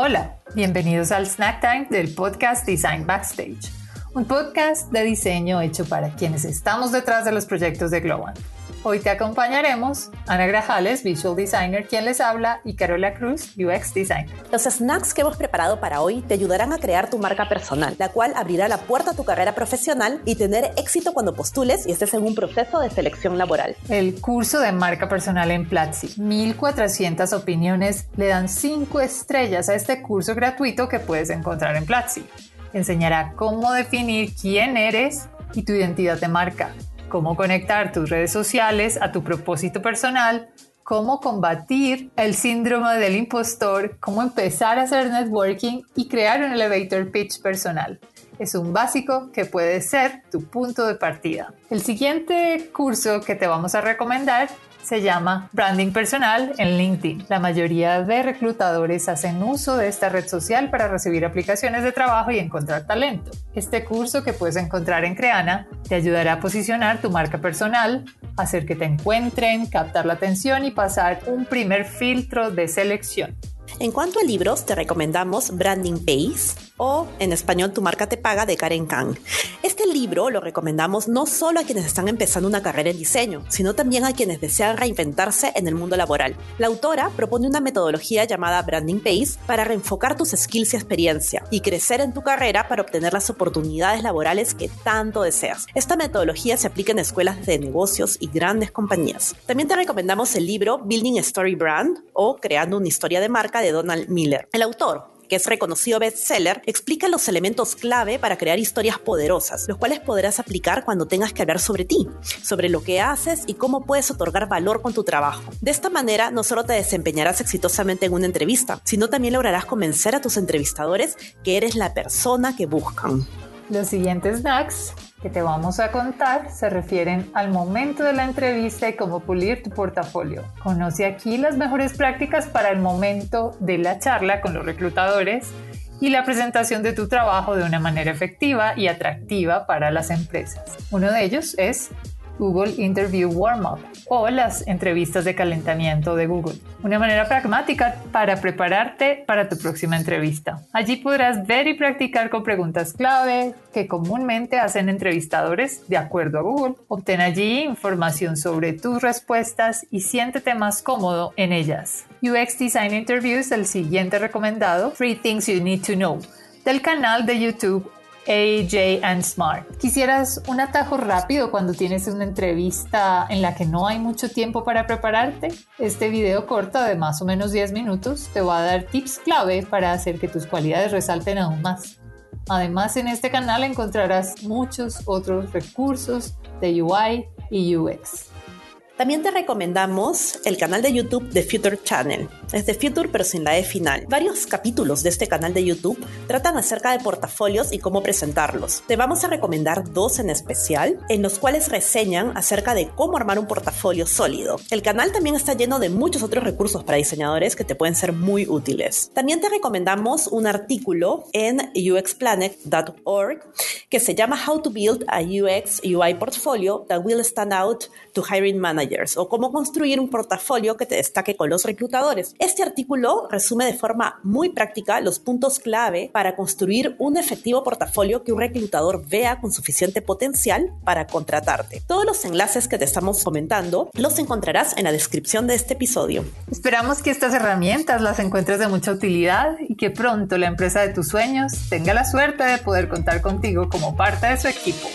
Hola, bienvenidos al Snack Time del podcast Design Backstage, un podcast de diseño hecho para quienes estamos detrás de los proyectos de Globant. Hoy te acompañaremos Ana Grajales, Visual Designer, quien les habla, y Carola Cruz, UX Designer. Los snacks que hemos preparado para hoy te ayudarán a crear tu marca personal, la cual abrirá la puerta a tu carrera profesional y tener éxito cuando postules y estés en un proceso de selección laboral. El curso de marca personal en Platzi. 1400 opiniones le dan 5 estrellas a este curso gratuito que puedes encontrar en Platzi. Enseñará cómo definir quién eres y tu identidad de marca cómo conectar tus redes sociales a tu propósito personal, cómo combatir el síndrome del impostor, cómo empezar a hacer networking y crear un elevator pitch personal. Es un básico que puede ser tu punto de partida. El siguiente curso que te vamos a recomendar se llama Branding Personal en LinkedIn. La mayoría de reclutadores hacen uso de esta red social para recibir aplicaciones de trabajo y encontrar talento. Este curso que puedes encontrar en Creana te ayudará a posicionar tu marca personal, hacer que te encuentren, captar la atención y pasar un primer filtro de selección. En cuanto a libros, te recomendamos Branding Pace o en español Tu marca te paga de Karen Kang. Libro lo recomendamos no solo a quienes están empezando una carrera en diseño, sino también a quienes desean reinventarse en el mundo laboral. La autora propone una metodología llamada Branding Pace para reenfocar tus skills y experiencia y crecer en tu carrera para obtener las oportunidades laborales que tanto deseas. Esta metodología se aplica en escuelas de negocios y grandes compañías. También te recomendamos el libro Building a Story Brand o Creando una historia de marca de Donald Miller. El autor, que es reconocido bestseller, explica los elementos clave para crear historias poderosas, los cuales podrás aplicar cuando tengas que hablar sobre ti, sobre lo que haces y cómo puedes otorgar valor con tu trabajo. De esta manera, no solo te desempeñarás exitosamente en una entrevista, sino también lograrás convencer a tus entrevistadores que eres la persona que buscan. Los siguientes snacks que te vamos a contar se refieren al momento de la entrevista y cómo pulir tu portafolio. Conoce aquí las mejores prácticas para el momento de la charla con los reclutadores y la presentación de tu trabajo de una manera efectiva y atractiva para las empresas. Uno de ellos es Google Interview Warm-Up o las entrevistas de calentamiento de Google. Una manera pragmática para prepararte para tu próxima entrevista. Allí podrás ver y practicar con preguntas clave que comúnmente hacen entrevistadores de acuerdo a Google. Obtén allí información sobre tus respuestas y siéntete más cómodo en ellas. UX Design Interviews, el siguiente recomendado, Three Things You Need to Know, del canal de YouTube AJ and Smart. ¿Quisieras un atajo rápido cuando tienes una entrevista en la que no hay mucho tiempo para prepararte? Este video corto de más o menos 10 minutos te va a dar tips clave para hacer que tus cualidades resalten aún más. Además, en este canal encontrarás muchos otros recursos de UI y UX. También te recomendamos el canal de YouTube de Future Channel. Es de Future pero sin la E final. Varios capítulos de este canal de YouTube tratan acerca de portafolios y cómo presentarlos. Te vamos a recomendar dos en especial, en los cuales reseñan acerca de cómo armar un portafolio sólido. El canal también está lleno de muchos otros recursos para diseñadores que te pueden ser muy útiles. También te recomendamos un artículo en uxplanet.org que se llama How to Build a UX UI Portfolio that will stand out to hiring o cómo construir un portafolio que te destaque con los reclutadores. Este artículo resume de forma muy práctica los puntos clave para construir un efectivo portafolio que un reclutador vea con suficiente potencial para contratarte. Todos los enlaces que te estamos comentando los encontrarás en la descripción de este episodio. Esperamos que estas herramientas las encuentres de mucha utilidad y que pronto la empresa de tus sueños tenga la suerte de poder contar contigo como parte de su equipo.